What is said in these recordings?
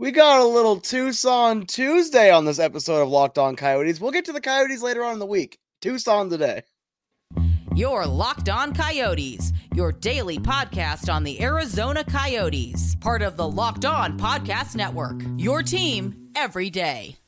We got a little Tucson Tuesday on this episode of Locked On Coyotes. We'll get to the Coyotes later on in the week. Tucson today. Your Locked On Coyotes, your daily podcast on the Arizona Coyotes, part of the Locked On Podcast Network. Your team every day.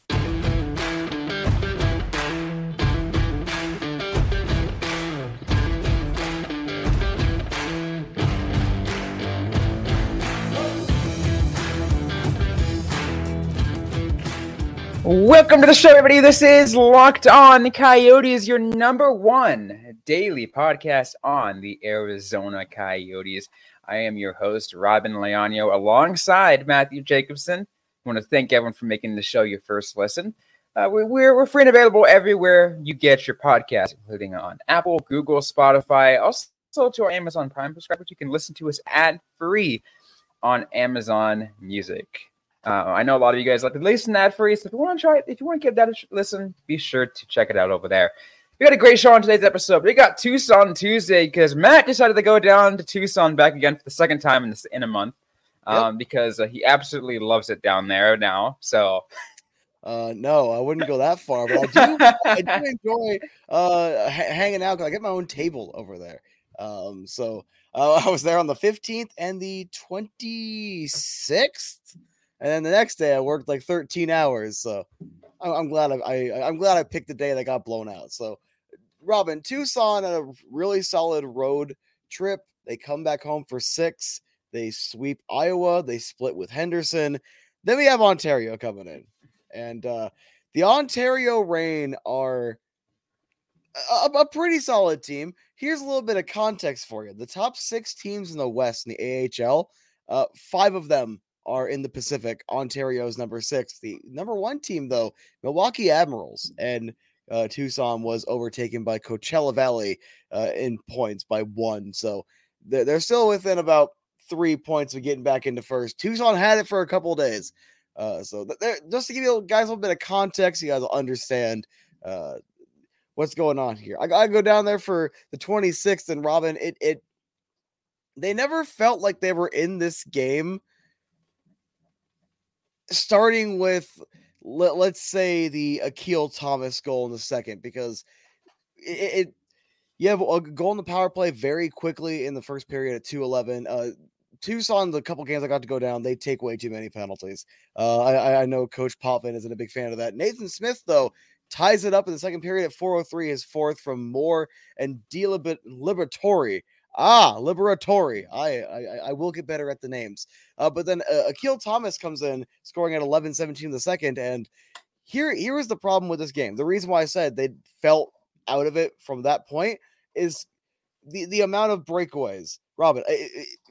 Welcome to the show, everybody. This is Locked On Coyotes, your number one daily podcast on the Arizona Coyotes. I am your host, Robyn Leaño, alongside Matthew Jacobson. I want to thank everyone for making the show your first listen. Uh, we, we're, we're free and available everywhere you get your podcast, including on Apple, Google, Spotify, also to our Amazon Prime subscribers. You can listen to us ad free on Amazon Music. Uh, I know a lot of you guys like to listen ad free, so if you want to try it, if you want to give that a sh- listen, be sure to check it out over there. We got a great show on today's episode. We got Tucson Tuesday because Matt decided to go down to Tucson back again for the second time in this in a month, um, yep. because uh, he absolutely loves it down there now. So. Uh, no, I wouldn't go that far, but I do. I do enjoy uh, ha- hanging out. Because I get my own table over there. Um, so uh, I was there on the 15th and the 26th and then the next day I worked like 13 hours. So I'm glad I, I I'm glad I picked the day that got blown out. So Robyn, Tucson a really solid road trip. They come back home for six. They sweep Iowa. They split with Henderson. Then we have Ontario coming in, and uh, the Ontario Reign are a, a, pretty solid team. Here's a little bit of context for you: the top six teams in the West in the AHL, uh, five of them are in the Pacific. Ontario's number six. The number one team, though, Milwaukee Admirals, and uh, Tucson was overtaken by Coachella Valley uh, in points by one. So they're, they're still within about three points of getting back into first. Tucson had it for a couple days. Uh, so just to give you guys a little bit of context, you guys will understand uh, what's going on here. I gotta go down there for the 26th, and Robyn, it it they never felt like they were in this game starting with let, us say the Akil Thomas goal in the second because it, it, you have a goal in the power play very quickly in the first period at 211 uh Tucson, the couple games I got to go down, they take way too many penalties. Uh, I, I know Coach Potvin isn't a big fan of that. Nathan Smith, though, ties it up in the second period at 403, his fourth from Moore and D. Liberatore Ah, Liberatore. I, I I will get better at the names. Uh, but then uh, Akil Thomas comes in, scoring at 11 17 in the second. And here, here is the problem with this game. The reason why I said they felt out of it from that point is the, the amount of breakaways. Robyn, I,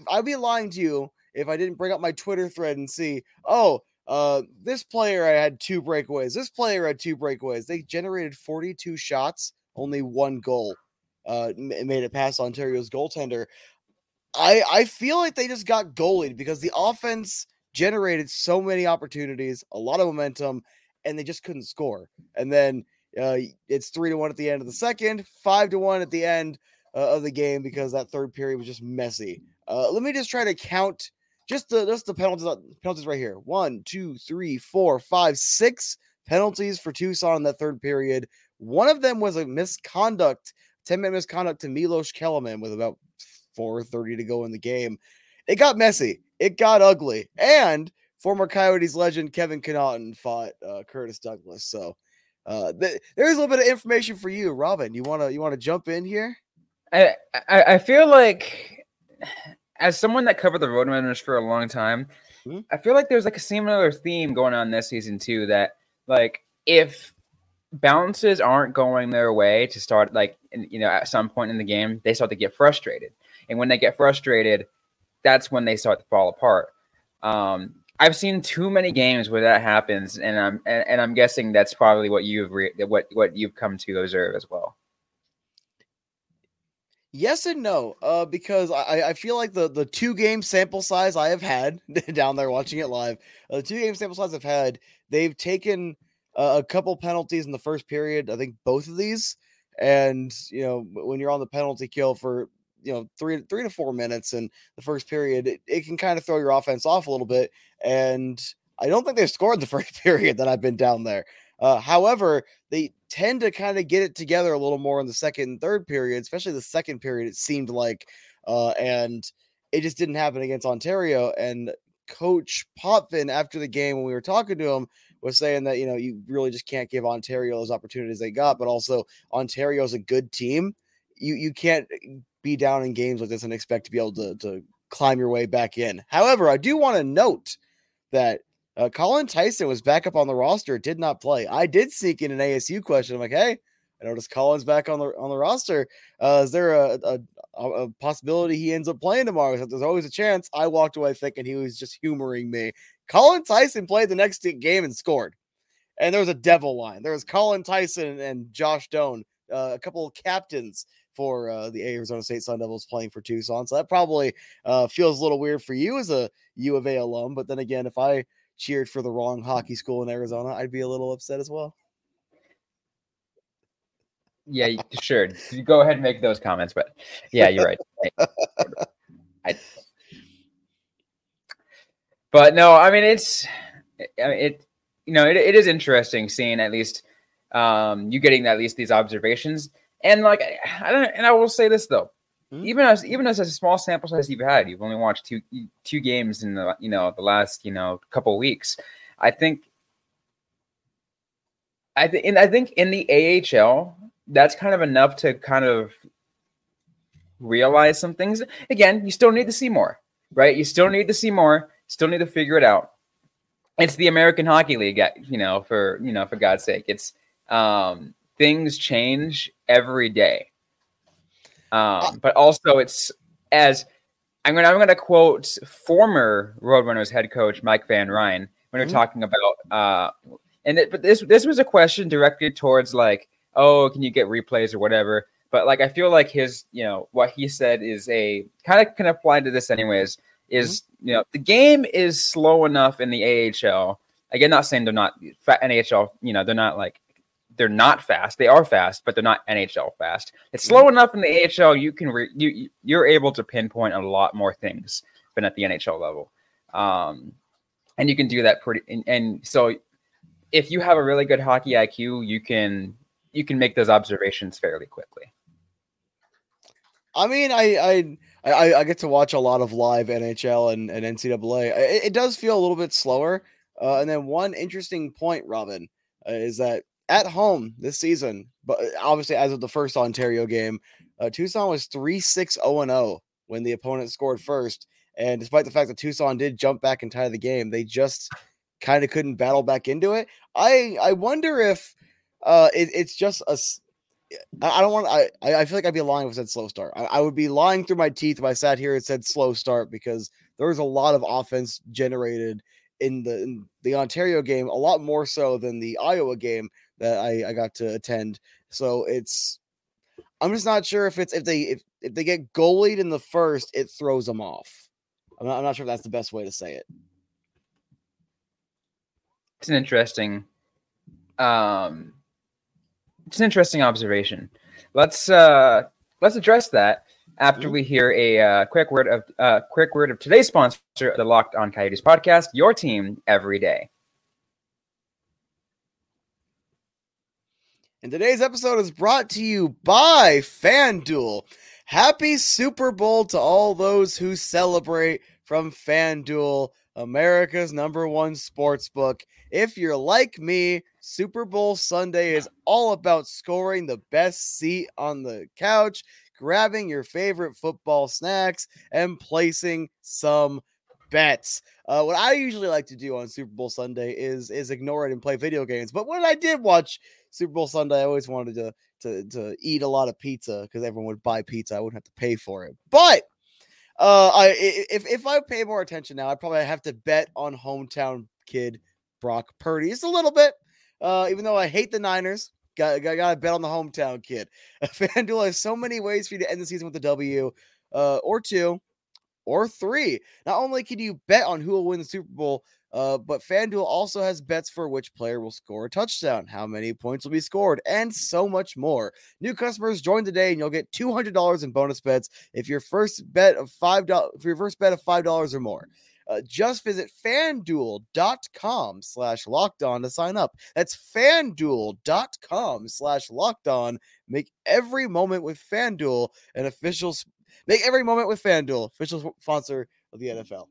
I'd be lying to you if I didn't bring up my Twitter thread and see, oh, uh, this player I had two breakaways. This player had two breakaways. They generated 42 shots, only one goal uh, made it past Ontario's goaltender. I I feel like they just got goalied because the offense generated so many opportunities, a lot of momentum, and they just couldn't score. And then uh, it's three to one at the end of the second, five to one at the end uh, of the game because that third period was just messy. Uh, let me just try to count just the just the penalties penalties right here. One, two, three, four, five, six penalties for Tucson in that third period. One of them was a misconduct 10 minute misconduct to Milos Kelemen with about 4.30 to go in the game. It got messy. It got ugly. And former Coyotes legend Kevin Connauton fought uh, Curtis Douglas. So uh, th- there's a little bit of information for you, Robyn. You wanna you wanna jump in here? I I, I feel like as someone that covered the Roadrunners for a long time, mm-hmm. I feel like there's like a similar theme going on this season too. That like if bounces aren't going their way to start like you know at some point in the game they start to get frustrated. And when they get frustrated that's when they start to fall apart. Um, i've seen too many games where that happens and i'm and, and i'm guessing that's probably what you've re- what what you've come to observe as well. Yes and no, uh, because I, I feel like the, the two game sample size I have had down there watching it live, uh, the two game sample size I've had, they've taken uh, a couple penalties in the first period. I think both of these, and you know when you're on the penalty kill for you know three three to four minutes in the first period, it, it can kind of throw your offense off a little bit. And I don't think they've scored the first period that I've been down there. Uh, however, they tend to kind of get it together a little more in the second and third period, especially the second period. It seemed like, uh, and it just didn't happen against Ontario. And Coach Potvin, after the game, when we were talking to him, was saying that you know you really just can't give Ontario those opportunities they got, but also Ontario is a good team. You you can't be down in games like this and expect to be able to to climb your way back in. However, I do want to note that uh, Colin Theisen was back up on the roster, did not play. I did seek in an ASU question. I'm like, hey, I noticed Colin's back on the on the roster. Uh, is there a, a, a possibility he ends up playing tomorrow? There's always a chance. I walked away thinking he was just humoring me. Colin Theisen played the next game and scored. And there was a devil line. There was Colin Theisen and Josh Doan, uh, a couple of captains for uh, the Arizona State Sun Devils playing for Tucson. So that probably uh, feels a little weird for you as a U of A alum. But then again, if I cheered for the wrong hockey school in Arizona, I'd be a little upset as well. Yeah, sure. Go ahead and make those comments, but yeah, you're right. I, but no, I mean it's it. You know, it, it is interesting seeing at least um, you getting at least these observations, and like I don't. And I will say this though, mm-hmm. even as even as a small sample size you've had, you've only watched two two games in the you know the last you know couple weeks. I think I think and I think in the AHL that's kind of enough to kind of realize some things. Again, you still need to see more, right? You still need to see more. Still need to figure it out. It's the American Hockey League, you know, for you know, for God's sake. It's um, things change every day. Um, but also it's as I'm gonna I'm gonna quote former Roadrunners head coach Mike Van Ryn when we're mm-hmm. talking about uh and it, but this this was a question directed towards like oh can you get replays or whatever but like I feel like his you know what he said is a kind of can apply to this anyways is mm-hmm. you know the game is slow enough in the AHL again not saying they're not NHL you know they're not like they're not fast. They are fast, but they're not NHL fast. It's slow mm-hmm. enough in the AHL. You can re- you you're able to pinpoint a lot more things than at the NHL level, um, and you can do that pretty. And, and so, if you have a really good hockey IQ, you can you can make those observations fairly quickly. I mean, I I I, I get to watch a lot of live NHL and, and NCAA. It, it does feel a little bit slower. Uh, and then one interesting point, Robyn, uh, is that at home this season, but uh, obviously as of the first Ontario game, uh, Tucson was 3 6 0 0 when the opponent scored first. And despite the fact that Tucson did jump back and tie the game, they just kind of couldn't battle back into it. I I wonder if uh, it, it's just a. I don't want. I I feel like I'd be lying if I said slow start. I, I, would be lying through my teeth if I sat here and said slow start because there was a lot of offense generated in the in the Ontario game, a lot more so than the Iowa game that I, I got to attend. So it's I'm just not sure if it's if they if, if they get goalied in the first, it throws them off. I'm not, I'm not sure if that's the best way to say it. It's an interesting um it's an interesting observation. Let's uh let's address that after mm-hmm. we hear a uh, quick word of uh, quick word of today's sponsor, the Locked On Coyotes podcast, your team every day. And today's episode is brought to you by FanDuel. Happy Super Bowl to all those who celebrate from FanDuel, America's number one sports book. If you're like me, Super Bowl Sunday is all about scoring the best seat on the couch, grabbing your favorite football snacks, and placing some bets. Uh, what I usually like to do on Super Bowl Sunday is is ignore it and play video games. But when I did watch Super Bowl Sunday, I always wanted to to to eat a lot of pizza because everyone would buy pizza. I wouldn't have to pay for it. But uh, I if if I pay more attention now, I'd probably have to bet on hometown kid Brock Purdy just a little bit. Uh, even though I hate the Niners, got got, got to bet on the hometown kid. FanDuel has so many ways for you to end the season with a W, uh, or two, or three. Not only can you bet on who will win the Super Bowl, uh, but FanDuel also has bets for which player will score a touchdown, how many points will be scored, and so much more. New customers join today, and you'll get two hundred dollars in bonus bets if your first bet of five dollars, if your first bet of five dollars or more. Uh, just visit fanduel.com slash locked on to sign up. That's fanduel.com slash locked on. Make every moment with FanDuel an official, make every moment with FanDuel, official sponsor of the NFL.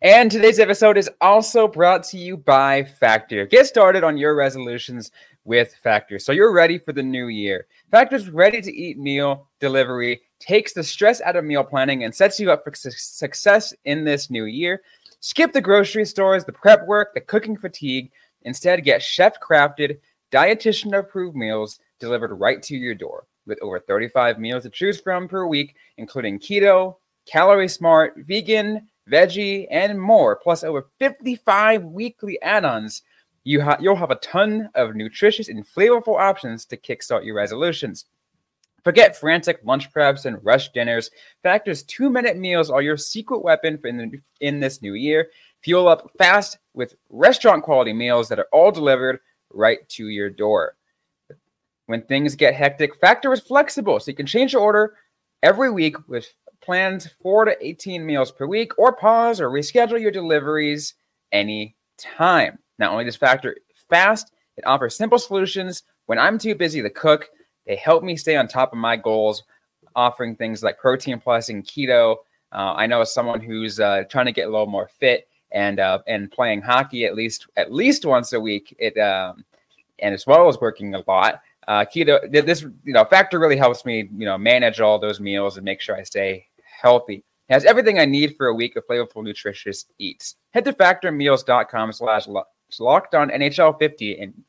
And today's episode is also brought to you by Factor. Get started on your resolutions with Factor. So you're ready for the new year. Factor's ready to eat meal delivery takes the stress out of meal planning and sets you up for su- success in this new year. Skip the grocery stores, the prep work, the cooking fatigue. Instead, get chef crafted, dietitian approved meals delivered right to your door with over 35 meals to choose from per week, including keto, calorie smart, vegan, veggie, and more, plus over 55 weekly add ons. You ha- you'll have a ton of nutritious and flavorful options to kickstart your resolutions. Forget frantic lunch preps and rush dinners. Factor's two minute meals are your secret weapon in, the, in this new year. Fuel up fast with restaurant quality meals that are all delivered right to your door. When things get hectic, Factor is flexible, so you can change your order every week with plans 4 to 18 meals per week or pause or reschedule your deliveries anytime. Not only does Factor fast, it offers simple solutions when I'm too busy to cook. They help me stay on top of my goals, offering things like Protein Plus and Keto. Uh, I know as someone who's uh, trying to get a little more fit and uh, and playing hockey at least at least once a week. It um, and as well as working a lot. Uh, keto this you know factor really helps me you know manage all those meals and make sure I stay healthy. It has everything I need for a week of flavorful, nutritious eats. Head to factormeals.com slash locked on NHL 50. And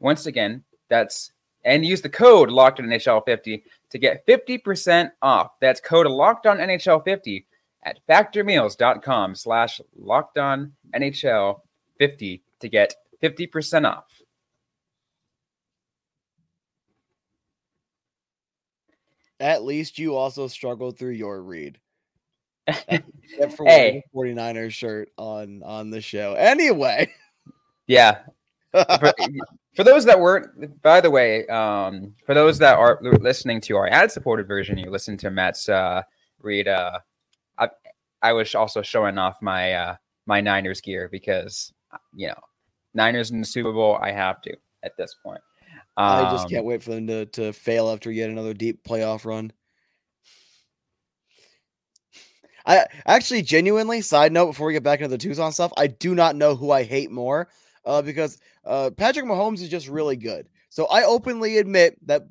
once again, that's and use the code locked on NHL 50 to get 50% off. That's code locked on NHL 50 at factormeals.com slash locked on NHL 50 to get 50% off. At least you also struggled through your read. Except for Hey. a 49ers shirt on on the show. Anyway. Yeah. For, for those that weren't, by the way, um, for those that are listening to our ad supported version, you listen to Matt's uh, read. Uh, I, I was also showing off my uh, my Niners gear because you know Niners in the Super Bowl. I have to at this point. I just Um, can't wait for them to, to fail after yet another deep playoff run. I actually genuinely, side note, before we get back into the Tucson stuff, I do not know who I hate more uh, because uh, Patrick Mahomes is just really good. So I openly admit that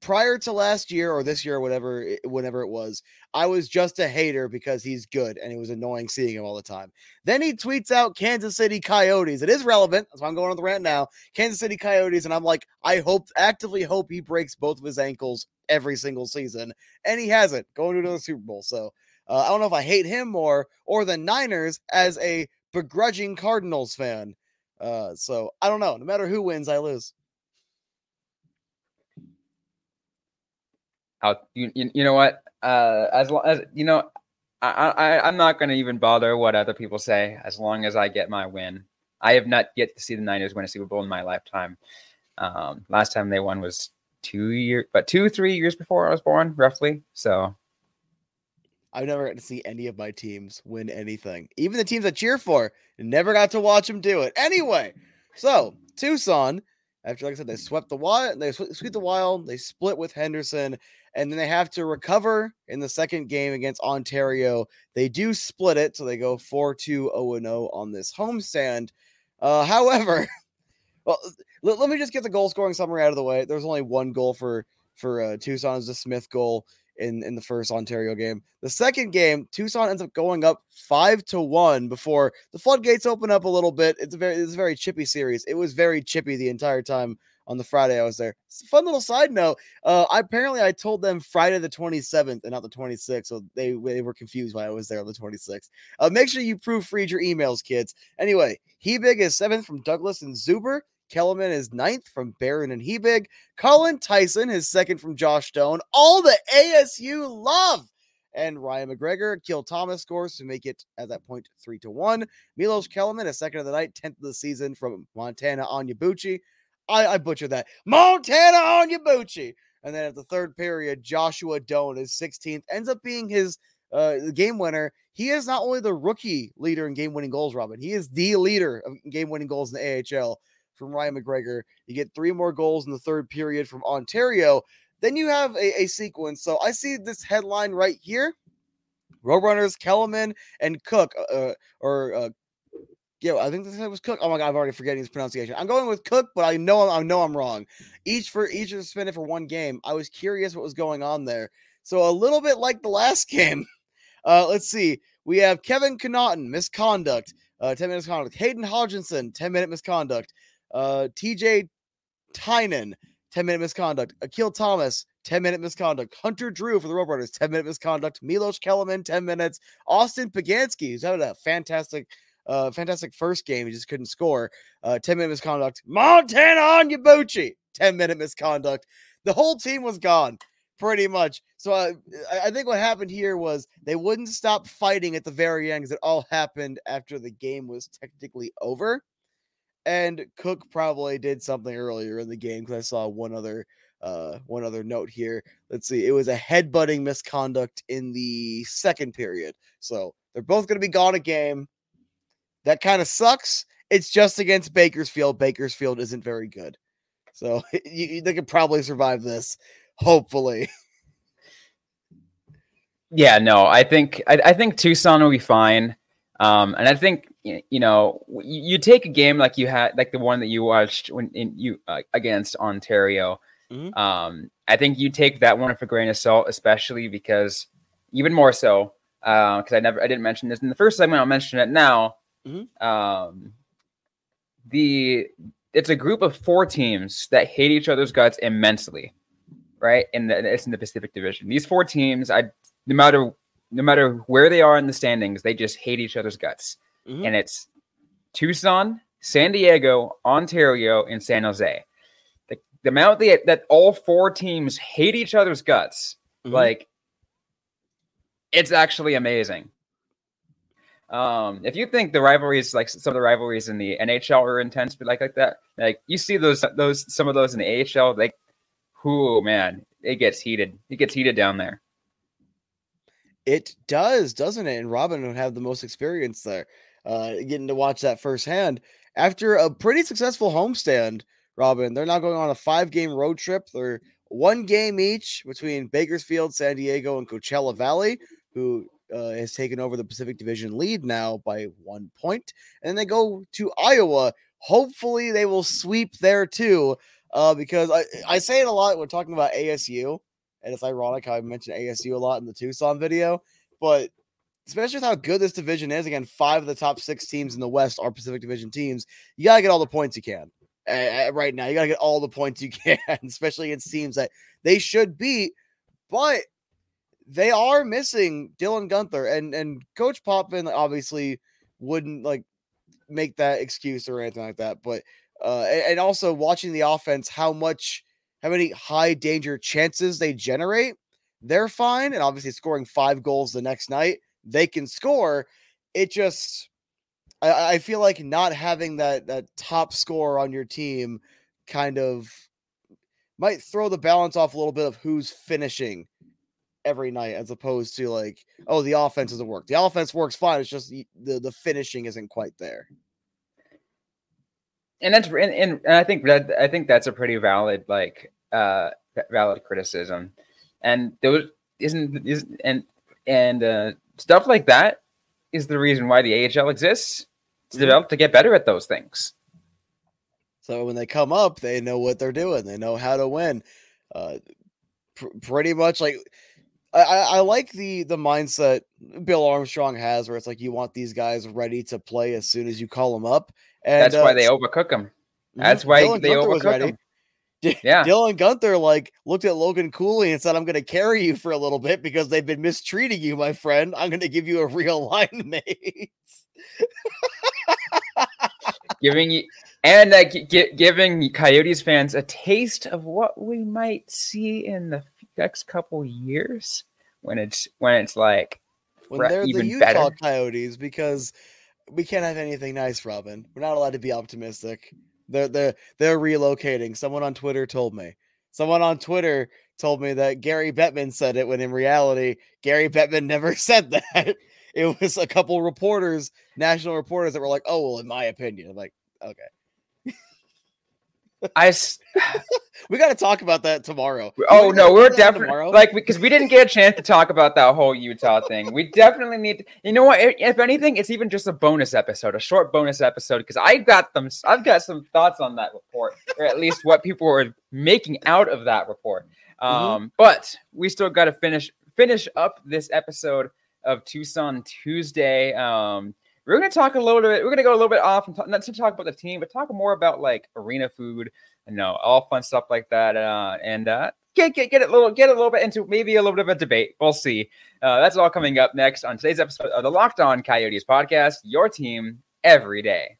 prior to last year or this year or whatever, whenever it was, I was just a hater because he's good and it was annoying seeing him all the time. Then he tweets out Kansas City Coyotes. It is relevant. That's why I'm going on the rant now. Kansas City Coyotes, and I'm like, I hope, actively hope he breaks both of his ankles every single season, and he hasn't. Going to another Super Bowl, so uh, I don't know if I hate him more or the Niners as a begrudging Cardinals fan. Uh, so I don't know. No matter who wins, I lose. I'll, you, you, you know what? Uh, as long as you know, I, I I'm not going to even bother what other people say as long as I get my win. I have not yet to see the Niners win a Super Bowl in my lifetime. Um, last time they won was two years, but two three years before I was born, roughly. So I've never got to see any of my teams win anything. Even the teams I cheer for, never got to watch them do it. Anyway, so Tucson, after like I said, they swept the wild, they swe- sweep the wild, they split with Henderson, and then they have to recover in the second game against Ontario. They do split it, so they go 4 2 0 0 on this homestand. Uh, however, well, let, let me just get the goal scoring summary out of the way. There's only one goal for for uh, Tucson, is the Smith goal in in the first Ontario game. The second game, Tucson ends up going up five to one before the floodgates open up a little bit. It's a very it's a very chippy series. It was very chippy the entire time on the Friday I was there. Fun little side note. Uh, apparently I told them Friday the 27th and not the 26th, so they they were confused why I was there on the 26th. Uh, make sure you proofread your emails, kids. Anyway, Hebig is seventh from Douglas and Zuber. Kelemen is ninth from Barron and Hebig. Colin Theisen is second from Josh Doan. All the ASU love. And Ryan McGregor, Kill Thomas scores to make it at that point three to one. Milos Kelemen is second of the night, 10th of the season from Montana Onyabuchi. I, I butchered that. Montana Onyabuchi. And then at the third period, Joshua Doan is 16th, ends up being his uh, game winner, he is not only the rookie leader in game winning goals, Robyn, he is the leader of game winning goals in the AHL from Ryan McGregor. You get three more goals in the third period from Ontario. Then you have a, a sequence. So I see this headline right here. Roadrunners, Kelemen, and Cook, uh, or uh, yeah, I think this was Cook. Oh my god, I'm already forgetting his pronunciation. I'm going with Cook, but I know I know I'm wrong. Each for each of suspended for one game. I was curious what was going on there. So a little bit like the last game. Uh, let's see. We have Kevin Connauton, misconduct, uh, 10 minutes misconduct. Hayden Hodgkinson, 10 minute misconduct. Uh, TJ Tynan, 10 minute misconduct. Akil Thomas, 10 minute misconduct. Hunter Drew for the Roadrunners, 10 minute misconduct. Milos Kelemen, 10 minutes. Austin Poganski, who's having a fantastic, uh, fantastic first game. He just couldn't score. Uh, 10 minute misconduct. Montana Onyebuchi, 10 minute misconduct. The whole team was gone pretty much. So uh, I think what happened here was they wouldn't stop fighting at the very end because it all happened after the game was technically over. And Cook probably did something earlier in the game because I saw one other uh one other note here. Let's see. It was a headbutting misconduct in the second period. So they're both going to be gone a game. That kind of sucks. It's just against Bakersfield. Bakersfield isn't very good. So you, they could probably survive this, hopefully. Yeah, no, I think I, I think Tucson will be fine. Um, and I think you know you, take a game like you had like the one that you watched when in you uh, against Ontario. Mm-hmm. Um, I think you take that one for grain of salt, especially because even more so because uh, I never I didn't mention this in the first segment. I'll mention it now. Mm-hmm. Um, the it's a group of four teams that hate each other's guts immensely, right? And it's in the Pacific Division. These four teams, I no matter no matter where they are in the standings, they just hate each other's guts. Mm-hmm. And it's Tucson, San Diego, Ontario, and San Jose. The, the amount they, that all four teams hate each other's guts, mm-hmm. like it's actually amazing. Um, if you think the rivalries, like some of the rivalries in the NHL, are intense, but like like that, like you see those those some of those in the AHL, like, who man, it gets heated. It gets heated down there. It does, doesn't it? And Robyn would have the most experience there, uh, getting to watch that firsthand. After a pretty successful homestand, Robyn, they're now going on a five game road trip. They're one game each between Bakersfield, San Diego, and Coachella Valley, who uh, has taken over the Pacific Division lead now by one point. And they go to Iowa. Hopefully, they will sweep there too, uh, because I, I say it a lot when talking about ASU and it's ironic how I mentioned ASU a lot in the Tucson video, but especially with how good this division is. Again, five of the top six teams in the West are Pacific Division teams. You gotta get all the points you can uh, right now. You gotta get all the points you can, especially against teams that they should beat, but they are missing Dylan Guenther and and Coach Potvin obviously wouldn't like make that excuse or anything like that, but uh, and also watching the offense, how much how many high danger chances they generate, they're fine. And obviously, scoring five goals the next night, they can score. It just, I, I feel like not having that that top score on your team kind of might throw the balance off a little bit of who's finishing every night as opposed to like oh the offense doesn't work the offense works fine it's just the the finishing isn't quite there and that's and, and, I think that I think that's a pretty valid like uh valid criticism, and those isn't isn't and and uh, stuff like that is the reason why the AHL exists to mm-hmm. develop to get better at those things. So when they come up, they know what they're doing. They know how to win. Uh, pr- pretty much like I, I like the the mindset Bill Armstrong has, where it's like you want these guys ready to play as soon as you call them up. And that's uh, why they overcook them. That's why Dylan they Guenther overcook them. D- yeah, Dylan Guenther like looked at Logan Cooley and said, "I'm going to carry you for a little bit because they've been mistreating you, my friend. I'm going to give you a real line mate." giving you and uh, g- giving Coyotes fans a taste of what we might see in the next couple years when it's when it's like when they're the Utah better. Coyotes because we can't have anything nice, Robyn. We're not allowed to be optimistic. They're they're they're relocating. Someone on Twitter told me. Someone on Twitter told me that Gary Bettman said it when in reality, Gary Bettman never said that. It was a couple reporters, national reporters that were like, oh, well, in my opinion. I'm like, okay. I s- We got to talk about that tomorrow. oh We no, we're definitely like because we didn't get a chance to talk about that whole Utah thing. We definitely need. To, you know what? If, if anything, it's even just a bonus episode, a short bonus episode, because I got them. I've got some thoughts on that report, or at least what people were making out of that report. Mm-hmm. Um, but we still got to finish finish up this episode of Tucson Tuesday. Um, we're gonna talk a little bit. We're gonna go a little bit off and talk, not to talk about the team, but talk more about like arena food, you know, all fun stuff like that. Uh, and uh, get get get a little get a little bit into maybe a little bit of a debate. We'll see. Uh, that's all coming up next on today's episode of the Locked On Coyotes podcast. Your team every day.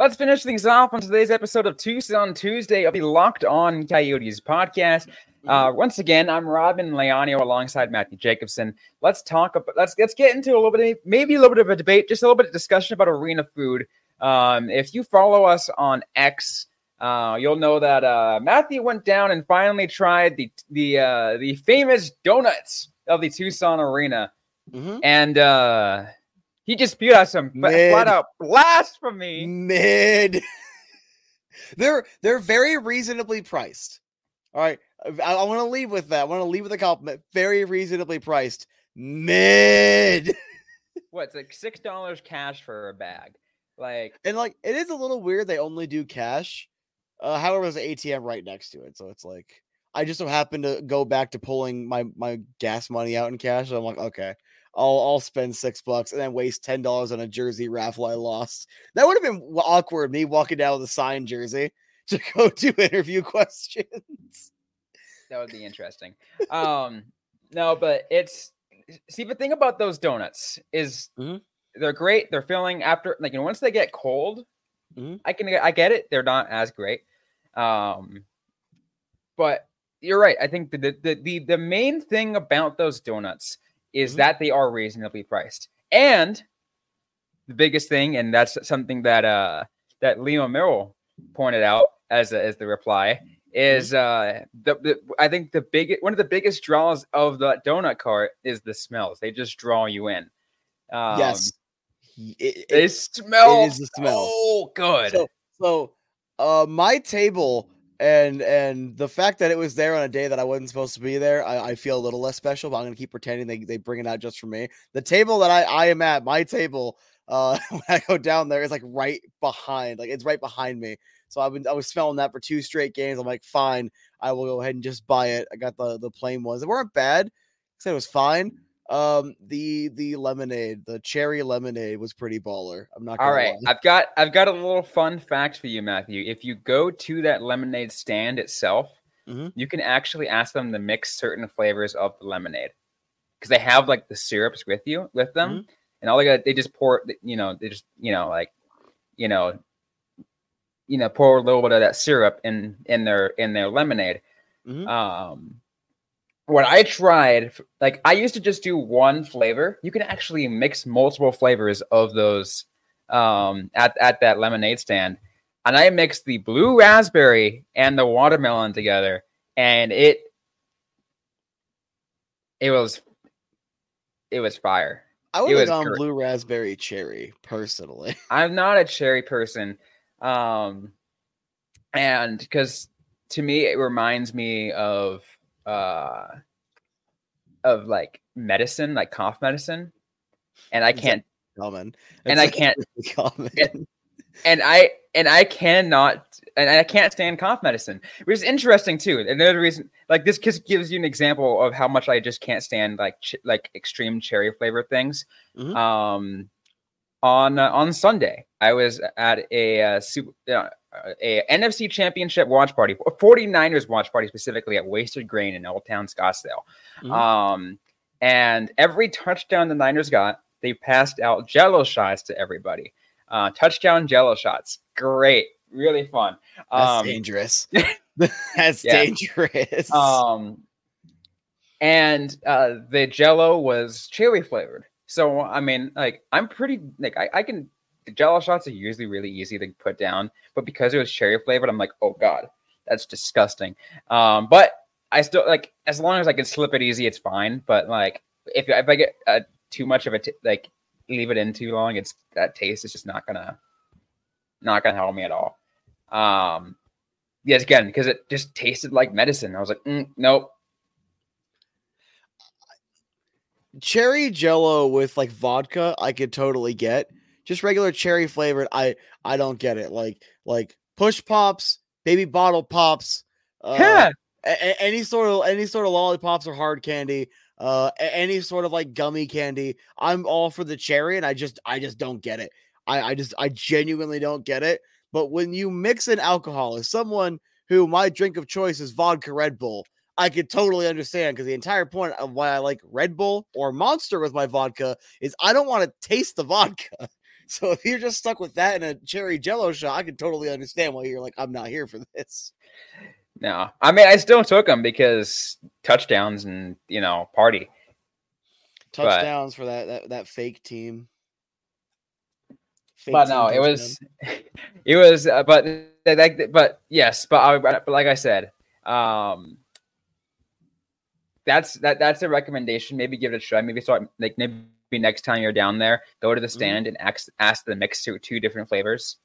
Let's finish things off on today's episode of Tucson Tuesday of the Locked On Coyotes podcast. Uh, once again, I'm Robyn Leaño alongside Matthew Jacobson. Let's talk about let's let's get into a little bit, maybe a little bit of a debate, just a little bit of discussion about arena food. Um, if you follow us on X, uh, you'll know that uh, Matthew went down and finally tried the the uh, the famous donuts of the Tucson Arena, Mhm. and uh, he just spewed out some Mid. flat out blasphemy. mid. they're they're very reasonably priced. All right, I, I want to leave with that. I want to leave with a compliment. Very reasonably priced. Mid. What's like six dollars cash for a bag like And like it is a little weird they only do cash. Uh, however, there's an ATM right next to it, so it's like I just so happen to go back to pulling my my gas money out in cash. And I'm like, okay, I'll I'll spend six bucks and then waste ten dollars on a jersey raffle I lost. That would have been awkward. Me walking down with a signed jersey to go do interview questions. that would be interesting um no but it's see the thing about those donuts is Mhm. they're great they're filling after like you know once they get cold Mhm. i can i get it they're not as great um but you're right i think the the the, the main thing about those donuts is Mhm. that they are reasonably priced and the biggest thing and that's something that uh that leo merrill pointed out as a, as the reply is uh the, the I think the big one of the biggest draws of the donut cart is the smells. They just draw you in. Um, yes, it- they smell. is the smell. Oh, good. So, so uh, my table and and the fact that it was there on a day that I wasn't supposed to be there, I, I feel a little less special. But I'm gonna keep pretending they they bring it out just for me. The table that I I am at, my table, uh, when I go down there, is like right behind, like it's right behind me. So I've been I was smelling that for two straight games. I'm like, fine, I will go ahead and just buy it. I got the the plain ones. They weren't bad. Said it was fine. Um, the the lemonade, the cherry lemonade was pretty baller. I'm not. All right, lie. I've got I've got a little fun fact for you, Matthew. If you go to that lemonade stand itself, Mhm. you can actually ask them to mix certain flavors of the lemonade because they have like the syrups with you with them, Mm-hmm. and all they got they just pour you know they just you know like you know you know pour a little bit of that syrup in in their in their lemonade. Mhm. Um, what I tried, like I used to just do one flavor. You can actually mix multiple flavors of those um, at at that lemonade stand, and I mixed the blue raspberry and the watermelon together, and it it was it was fire. I would have gone great. blue raspberry cherry personally. I'm not a cherry person, um, and because to me it reminds me of uh of like medicine, like cough medicine, and I can't Common. And I can't- common. Yeah. and I and I cannot and I can't stand cough medicine, which is interesting too. Another reason, like this, just gives you an example of how much I just can't stand like ch- like extreme cherry flavored things. Mhm. Um, on uh, on Sunday, I was at a uh, super, uh, a NFC Championship watch party, a 49ers watch party specifically at Wasted Grain in Old Town Scottsdale. Mhm. Um, and every touchdown the Niners got, they passed out Jello shots to everybody. Uh, touchdown Jello shots, great, really fun. That's Um, dangerous. That's yeah. dangerous. um, and uh, the Jello was cherry flavored. So I mean, like I'm pretty like I, I can. The Jello shots are usually really easy to put down, but because it was cherry flavored, I'm like, oh god, that's disgusting. Um, but I still like as long as I can slip it easy, it's fine. But like if if I get uh, too much of it, like leave it in too long, it's that taste is just not gonna not gonna help me at all. Um, yes, again because it just tasted like medicine. I was like, mm, nope. cherry jello with like vodka, I could totally get. Just regular cherry flavored, I I don't get it. Like like push pops, baby bottle pops, uh, Yeah. a- any sort of any sort of lollipops or hard candy, uh, a- any sort of like gummy candy. I'm all for the cherry, and I just I just don't get it. I I just I genuinely don't get it. But when you mix in alcohol, as someone who my drink of choice is vodka Red Bull, I could totally understand because the entire point of why I like Red Bull or Monster with my vodka is I don't want to taste the vodka. So if you're just stuck with that and a cherry jello shot, I can totally understand why you're like, I'm not here for this. No, I mean I still took them because touchdowns and you know party. But- Touchdowns for that that, that fake team. Fake but team no, it was, it was, uh, but like, but yes, but I, but like I said, um, that's that that's a recommendation. Maybe give it a try. Maybe start like maybe next time you're down there, go to the stand and ask ask the mix to two different flavors.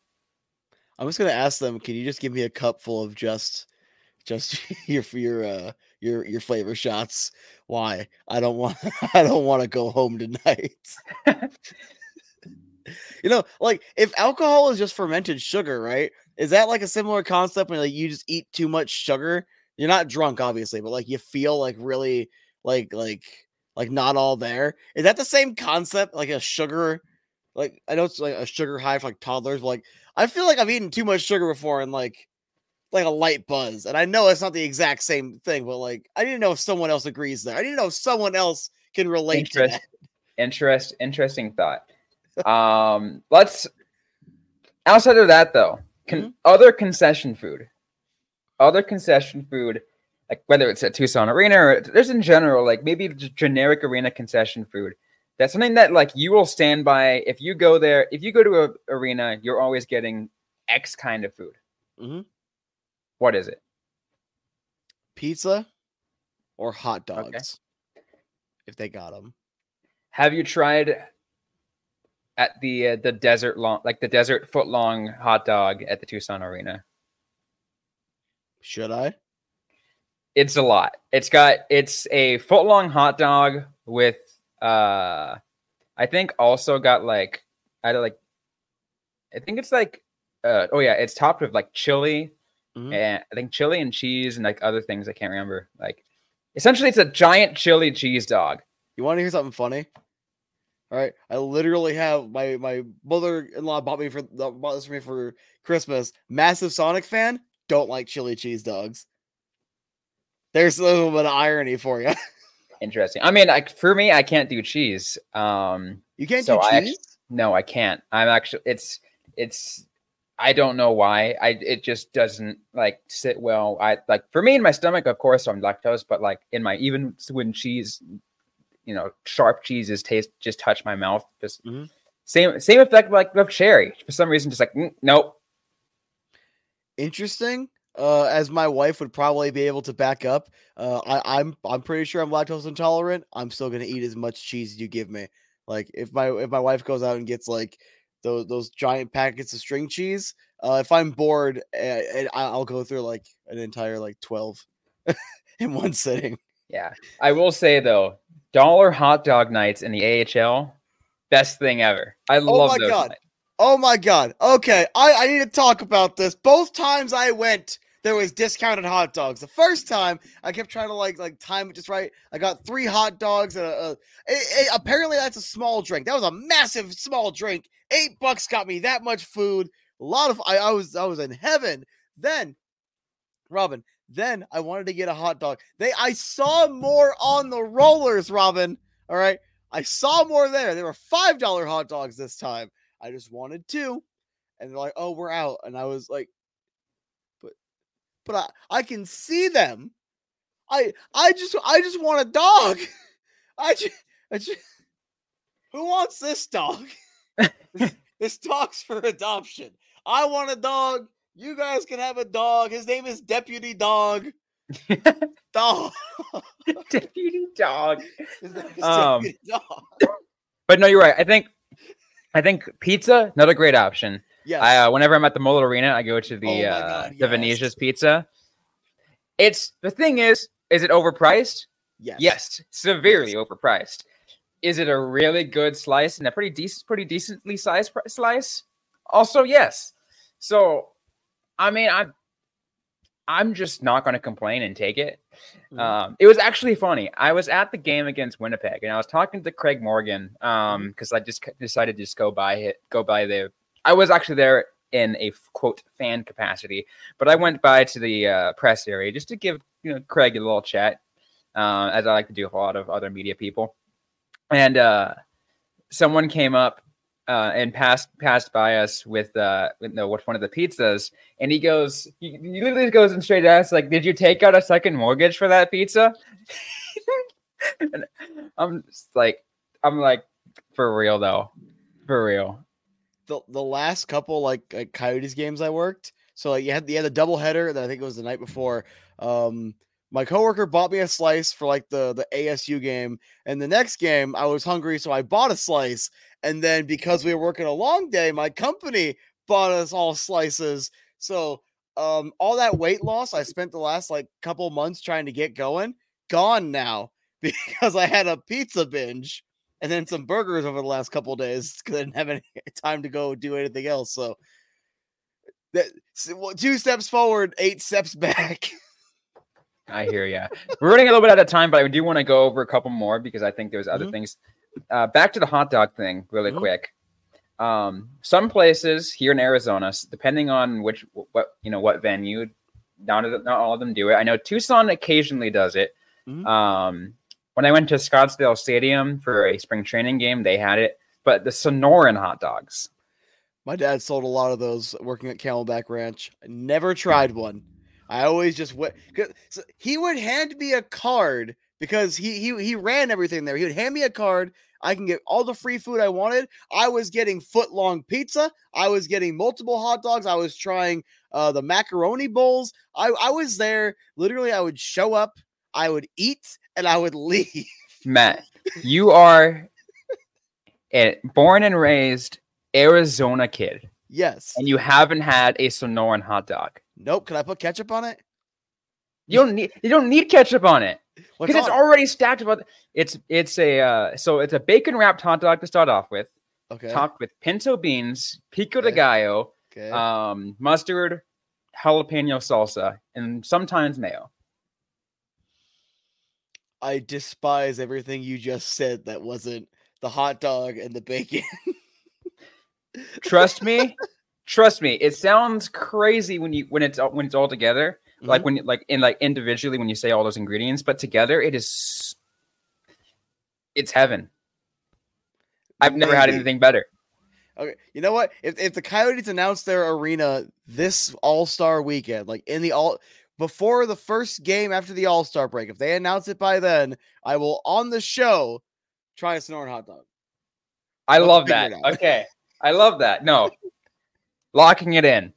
I'm just gonna ask them, can you just give me a cup full of just just your your uh your your flavor shots? Why? I don't want I don't want to go home tonight. you know, like if alcohol is just fermented sugar, right? Is that like a similar concept when like you just eat too much sugar? You're not drunk, obviously, but like you feel like really like like like not all there. Is that the same concept? Like a sugar, like I know it's like a sugar high for like toddlers, but like I feel like I've eaten too much sugar before and like like a light buzz. And I know it's not the exact same thing, but like I didn't know if someone else agrees there. I didn't know if someone else can relate to Interest, that. interest, interesting thought. Um, let's outside of that though, con- Mhm. other concession food, other concession food, like whether it's at Tucson Arena or there's in general, like maybe generic arena concession food. That's something that like you will stand by if you go there. If you go to a arena, you're always getting X kind of food. Mm-hmm. What is it? Pizza or hot Okay. dogs. If they got them. Have you tried at the uh, the desert long like the desert foot long hot dog at the Tucson Arena? Should I? It's a lot. It's got it's a foot long hot dog with uh I think also got like I like I think it's like uh oh yeah, it's topped with like chili Mhm. and I think chili and cheese and like other things I can't remember. Like essentially it's a giant chili cheese dog. You want to hear something funny? All right, I literally have my my mother-in-law bought me for bought this for me for Christmas. Massive Sonic fan. Don't like chili cheese dogs. There's a little bit of irony for you. Interesting. I mean, like for me, I can't do cheese. Um You can't So do I cheese. No, I can't. I'm actually it's it's I don't know why. I it just doesn't like sit well. I like for me in my stomach, of course, I'm lactose, but like in my even when cheese, you know, sharp cheeses taste just touch my mouth. Just Mhm. same same effect like with cherry. For some reason, just like mm, nope. Interesting. Uh, as my wife would probably be able to back up. Uh, I, I'm I'm pretty sure I'm lactose intolerant. I'm still gonna eat as much cheese as you give me. Like if my if my wife goes out and gets like those those giant packets of string cheese, Uh, if I'm bored, uh, I'll go through like an entire like twelve in one sitting. Yeah, I will say though, dollar hot dog nights in the AHL, best thing ever. I oh love my those. god! nights. Oh my god! Okay, I I need to talk about this. Both times I went, there was discounted hot dogs. The first time I kept trying to like like time it just right. I got three hot dogs and a, a, a- apparently that's a small drink. That was a massive small drink. Eight bucks got me that much food. A lot of I, I was I was in heaven. Then, Robyn. Then I wanted to get a hot dog. They I saw more on the rollers, Robyn. All right, I saw more there. They were five dollar hot dogs this time. I just wanted two, and they're like, "Oh, we're out," and I was like, "But, but I I can see them. I I just I just want a dog. I just, I just who wants this dog? this, this dog's for adoption. I want a dog. You guys can have a dog. His name is Deputy Dog. Dog. Deputy dog. His name is Um, Deputy Dog. But no, you're right. I think, I think pizza another great option. Yes. I uh, whenever I'm at the Mullet Arena, I go to Oh the uh, God, the yes. Venezia's Pizza. It's the thing is, is it overpriced? yes. Yes, severely overpriced. Is it a really good slice and a pretty decent, pretty decently sized slice? Also, yes. So, I mean, I'm I'm just not going to complain and take it. Mhm. Um, it was actually funny. I was at the game against Winnipeg, and I was talking to Craig Morgan um because I just decided to just go by it, go by the. I was actually there in a quote fan capacity, but I went by to the uh, press area just to give you know Craig a little chat, uh, as I like to do with a lot of other media people. And uh, someone came up uh, and passed passed by us with uh, with no, with one of the pizzas, and he goes, he, he literally goes and straight asked, like, "Did you take out a second mortgage for that pizza?" and I'm just like, I'm like, for real though, for real. The the last couple like, like Coyotes games I worked. So like you had you had a double header that I think it was the night before. Um my coworker bought me a slice for like the the ASU game, and the next game I was hungry, so I bought a slice. And then because we were working a long day, my company bought us all slices. So um all that weight loss I spent the last like couple months trying to get going, gone now because I had a pizza binge and then some burgers over the last couple of days because I didn't have any time to go do anything else. So that two steps forward, eight steps back. I hear ya. We're running a little bit out of time, but I do want to go over a couple more because I think there's other Mhm. things. Uh, back to the hot dog thing, really Mhm. quick. Um, some places here in Arizona, depending on which what you know what venue, not not all of them do it. I know Tucson occasionally does it. Mhm. Um, when I went to Scottsdale Stadium for a spring training game, they had it. But the Sonoran hot dogs, My dad sold a lot of those working at Camelback Ranch. I never tried one. I always just went. So he would hand me a card because he he he ran everything there. He would hand me a card. I can get all the free food I wanted. I was getting foot long pizza. I was getting multiple hot dogs. I was trying uh, the macaroni bowls. I I was there. Literally, I would show up. I would eat and I would leave. Matt, you are a born and raised Arizona kid. yes. and you haven't had a Sonoran hot dog. Nope. Can I put ketchup on it? You don't need you don't need ketchup on it because it's already stacked about. It's it's a uh, so it's a bacon wrapped hot dog to start off with, okay. topped with pinto beans, pico de gallo, okay. um, mustard, jalapeno salsa, and sometimes mayo. I despise everything you just said that wasn't the hot dog and the bacon. Trust me, trust me. It sounds crazy when you when it's all- when it's all together, like mm-hmm. when you- like in like individually when you say all those ingredients, but together it is. It's heaven. I've never had anything better. Okay, you know what? If if the Coyotes announce their arena this All Star weekend, like in the all before the first game after the All Star break, if they announce it by then, I will on the show try a Sonoran hot dog. I Let's love that. Okay. I love that. No. Locking it in.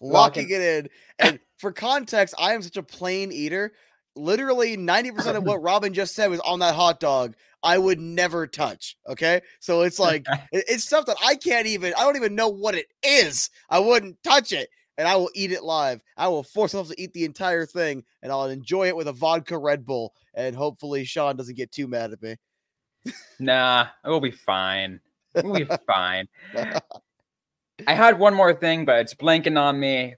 locking Locking- it in. And for context, I am such a plain eater. literally 90% of what Robyn just said was on that hot dog. I would never touch. Okay. So it's like, it's stuff that I can't even, I don't even know what it is. I wouldn't touch it and I will eat it live. I will force myself to eat the entire thing and I'll enjoy it with a vodka Red Bull. And hopefully Sean doesn't get too mad at me. nah, it will be fine. We'll be fine. I had one more thing, but it's blanking on me.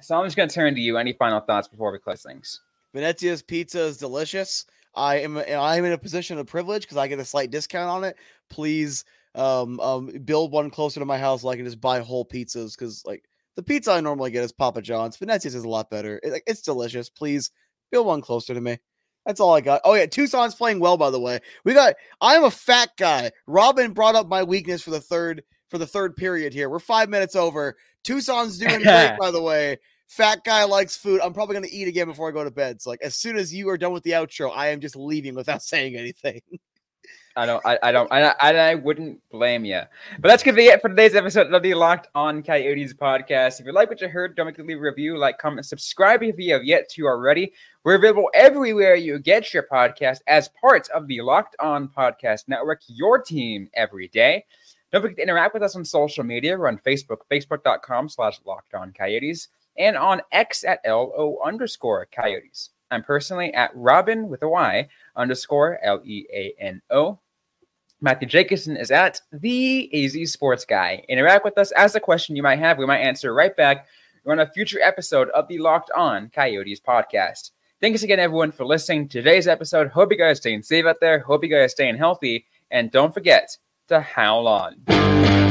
So I'm just going to turn to you. Any final thoughts before we close things? Venezia's pizza is delicious. I am I am in a position of privilege because I get a slight discount on it. Please um, um, build one closer to my house so I can just buy whole pizzas because like the pizza I normally get is Papa John's. Venezia's is a lot better. It, it's delicious. Please build one closer to me. That's all I got. Oh yeah, Tucson's playing well by the way. We got I'm a fat guy. Robyn brought up my weakness for the third for the third period here. We're 5 minutes over. Tucson's doing great by the way. Fat guy likes food. I'm probably going to eat again before I go to bed. So like as soon as you are done with the outro, I am just leaving without saying anything. I don't, I, I don't, I, I, wouldn't blame you. But that's gonna be it for today's episode of the Locked On Coyotes podcast. If you like what you heard, don't forget to leave a review, like, comment, subscribe if you have yet to already. We're available everywhere you get your podcast as parts of the Locked On Podcast Network, your team every day. Don't forget to interact with us on social media. We're on Facebook, facebook.com slash locked on coyotes, and on X at LO underscore coyotes. I'm personally at Robin with a Y underscore L E A N O. Matthew Jacobson is at the AZ Sports Guy. Interact with us, ask a question you might have. We might answer right back. On a future episode of the Locked On Coyotes podcast. Thanks again, everyone, for listening to today's episode. Hope you guys are staying safe out there. Hope you guys are staying healthy. And don't forget to howl on.